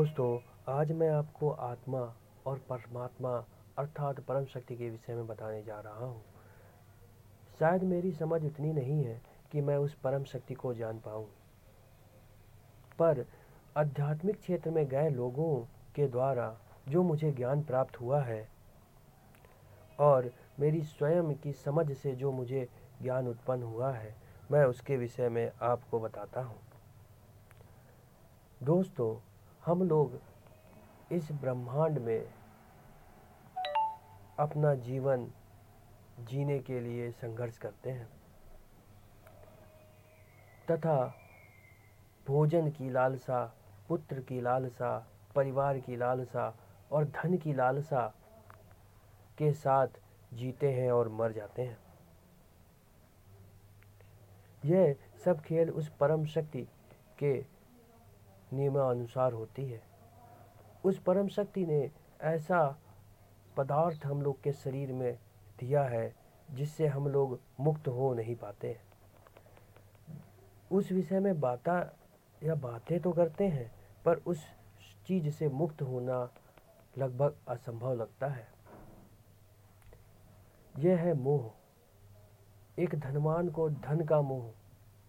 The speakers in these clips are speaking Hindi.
दोस्तों, आज मैं आपको आत्मा और परमात्मा अर्थात परम शक्ति के विषय में बताने जा रहा हूँ। शायद मेरी समझ उतनी नहीं है कि मैं उस परम शक्ति को जान पाऊँ। पर आध्यात्मिक क्षेत्र में गए लोगों के द्वारा जो मुझे ज्ञान प्राप्त हुआ है और मेरी स्वयं की समझ से जो मुझे ज्ञान उत्पन्न हुआ है, मैं उसके विषय में आपको बताता हूँ। दोस्तों हम लोग इस ब्रह्मांड में अपना जीवन जीने के लिए संघर्ष करते हैं। तथा भोजन की लालसा, पुत्र की लालसा, परिवार की लालसा और धन की लालसा के साथ जीते हैं और मर जाते हैं। यह सब खेल उस परम शक्ति के नियमानुसार होती है। उस परम शक्ति ने ऐसा पदार्थ हम लोग के शरीर में दिया है, जिससे हम लोग मुक्त हो नहीं पाते। हैं उस विषय में बाता या बातें तो करते हैं, पर उस चीज़ से मुक्त होना लगभग असंभव लगता है। यह है मोह। एक धनवान को धन का मोह,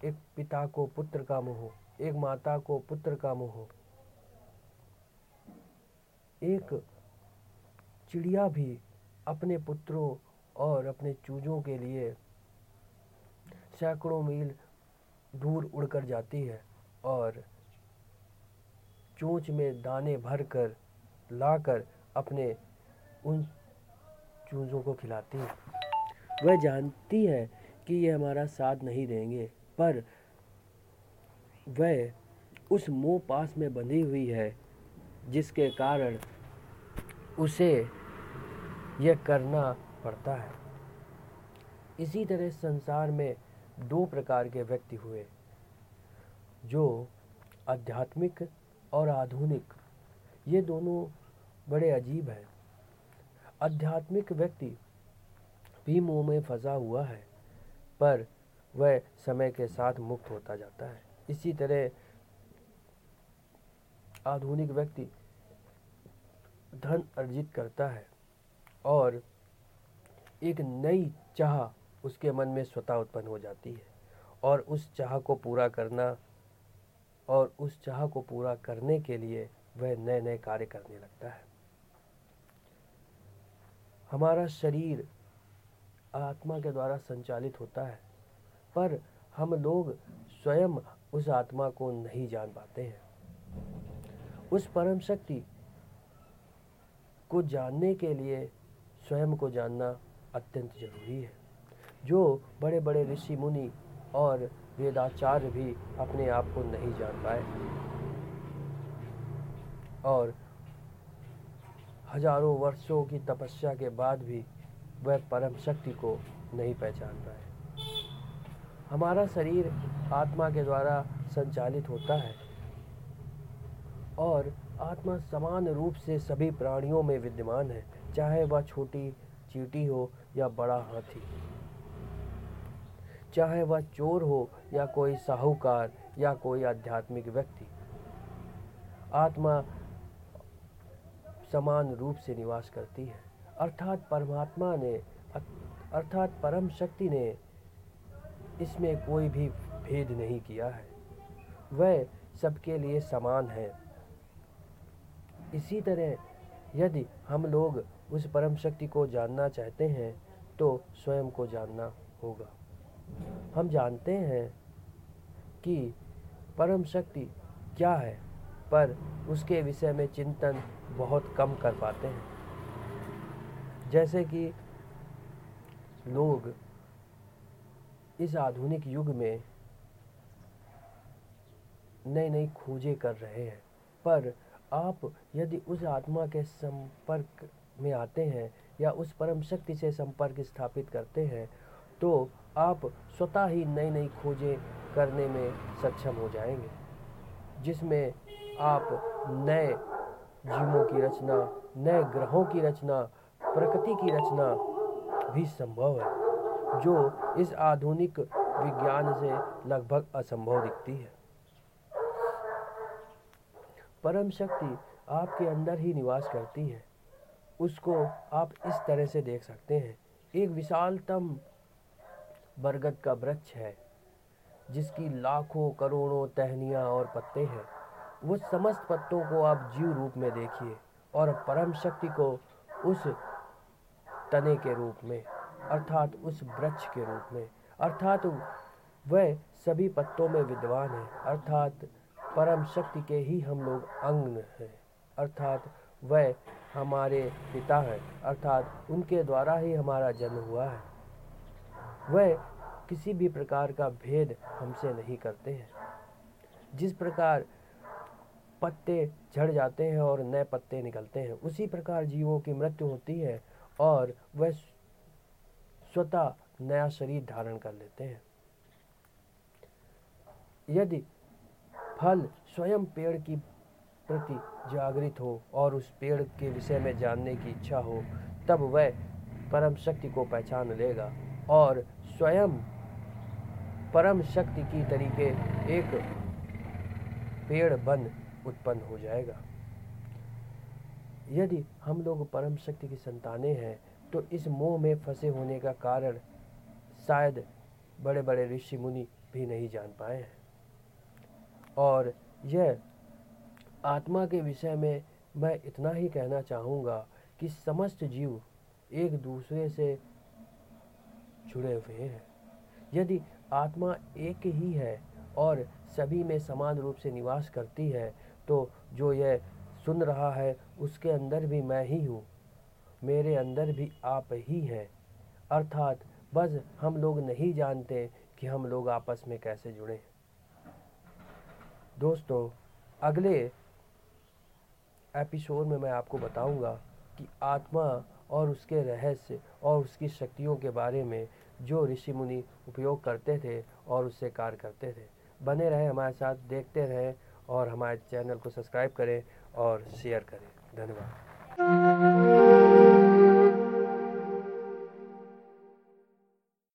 एक पिता को पुत्र का मोह एक माता को पुत्र का मोह। एक चिड़िया भी अपने पुत्रों और अपने चूजों के लिए सैकड़ों मील दूर उड़कर जाती है और चोंच में दाने भरकर लाकर अपने उन चूज़ों को खिलाती है। वह जानती है कि ये हमारा साथ नहीं देंगे, पर वह उस मोह पास में बंधी हुई है, जिसके कारण उसे यह करना पड़ता है। इसी तरह संसार में दो प्रकार के व्यक्ति हुए, जो आध्यात्मिक और आधुनिक। ये दोनों बड़े अजीब हैं। आध्यात्मिक व्यक्ति भी मुँह में फंसा हुआ है, पर वह समय के साथ मुक्त होता जाता है। इसी तरह आधुनिक व्यक्ति धन अर्जित करता है और एक नई चाह उसके मन में स्वतः उत्पन्न हो जाती है और उस चाह को पूरा करना और उस चाह को पूरा करने के लिए वह नए नए कार्य करने लगता है। हमारा शरीर आत्मा के द्वारा संचालित होता है, पर हम लोग स्वयं उस आत्मा को नहीं जान पाते हैं। उस परम शक्ति को जानने के लिए स्वयं को जानना अत्यंत ज़रूरी है। जो बड़े बड़े ऋषि, मुनि और वेदाचार्य भी अपने आप को नहीं जान पाए और हज़ारों वर्षों की तपस्या के बाद भी वह परम शक्ति को नहीं पहचान पाए। हमारा शरीर आत्मा के द्वारा संचालित होता है और आत्मा समान रूप से सभी प्राणियों में विद्यमान है, चाहे वह छोटी चीटी हो या बड़ा हाथी। चाहे वह चोर हो या कोई साहूकार या कोई आध्यात्मिक व्यक्ति। आत्मा समान रूप से निवास करती है। अर्थात परमात्मा ने, अर्थात परम शक्ति ने इसमें कोई भी भेद नहीं किया है। वह सबके लिए समान है। इसी तरह, यदि हम लोग उस परम शक्ति को जानना चाहते हैं तो स्वयं को जानना होगा। हम जानते हैं कि परम शक्ति क्या है, पर उसके विषय में चिंतन बहुत कम कर पाते हैं। जैसे कि लोग इस आधुनिक युग में नई नई खोजें कर रहे हैं। पर आप यदि उस आत्मा के संपर्क में आते हैं या उस परम शक्ति से संपर्क स्थापित करते हैं तो आप स्वतः ही नई नई खोजें करने में सक्षम हो जाएँगे, जिसमें आप नए जीवों की रचना, नए ग्रहों की रचना, प्रकृति की रचना भी संभव है। जो इस आधुनिक विज्ञान से लगभग असंभव दिखती है। परम शक्ति आपके अंदर ही निवास करती है। उसको आप इस तरह से देख सकते हैं। एक विशालतम बरगद का वृक्ष है, जिसकी लाखों करोड़ों टहनियाँ और पत्ते हैं। वो समस्त पत्तों को आप जीव रूप में देखिए और परम शक्ति को उस तने के रूप में अर्थात उस वृक्ष के रूप में। अर्थात वह सभी पत्तों में विद्वान है। अर्थात परम शक्ति के ही हम लोग अंग हैं। अर्थात वह हमारे पिता हैं। अर्थात उनके द्वारा ही हमारा जन्म हुआ है। वह किसी भी प्रकार का भेद हमसे नहीं करते हैं। जिस प्रकार पत्ते झड़ जाते हैं और नए पत्ते निकलते हैं, उसी प्रकार जीवों की मृत्यु होती है और वह स्वतः नया शरीर धारण कर लेते हैं। यदि फल स्वयं पेड़ की प्रति जागृत हो और उस पेड़ के विषय में जानने की इच्छा हो, तब वह परम शक्ति को पहचान लेगा और स्वयं परम शक्ति की तरीके एक पेड़ बन उत्पन्न हो जाएगा। यदि हम लोग परम शक्ति की संतानें हैं तो इस मोह में फंसे होने का कारण शायद बड़े बड़े ऋषि मुनि भी नहीं जान पाए हैं। और यह आत्मा के विषय में मैं इतना ही कहना चाहूँगा कि समस्त जीव एक दूसरे से जुड़े हुए हैं। यदि आत्मा एक ही है और सभी में समान रूप से निवास करती है तो जो यह सुन रहा है, उसके अंदर भी मैं ही हूँ। मेरे अंदर भी आप ही हैं। अर्थात, बस हम लोग नहीं जानते कि हम लोग आपस में कैसे जुड़े दोस्तों, अगले एपिसोड में मैं आपको बताऊँगा कि आत्मा और उसके रहस्य और उसकी शक्तियों के बारे में जो ऋषि मुनि उपयोग करते थे और उससे कार्य करते थे। बने रहें हमारे साथ, देखते रहें और हमारे चैनल को सब्सक्राइब करें और शेयर करें। धन्यवाद।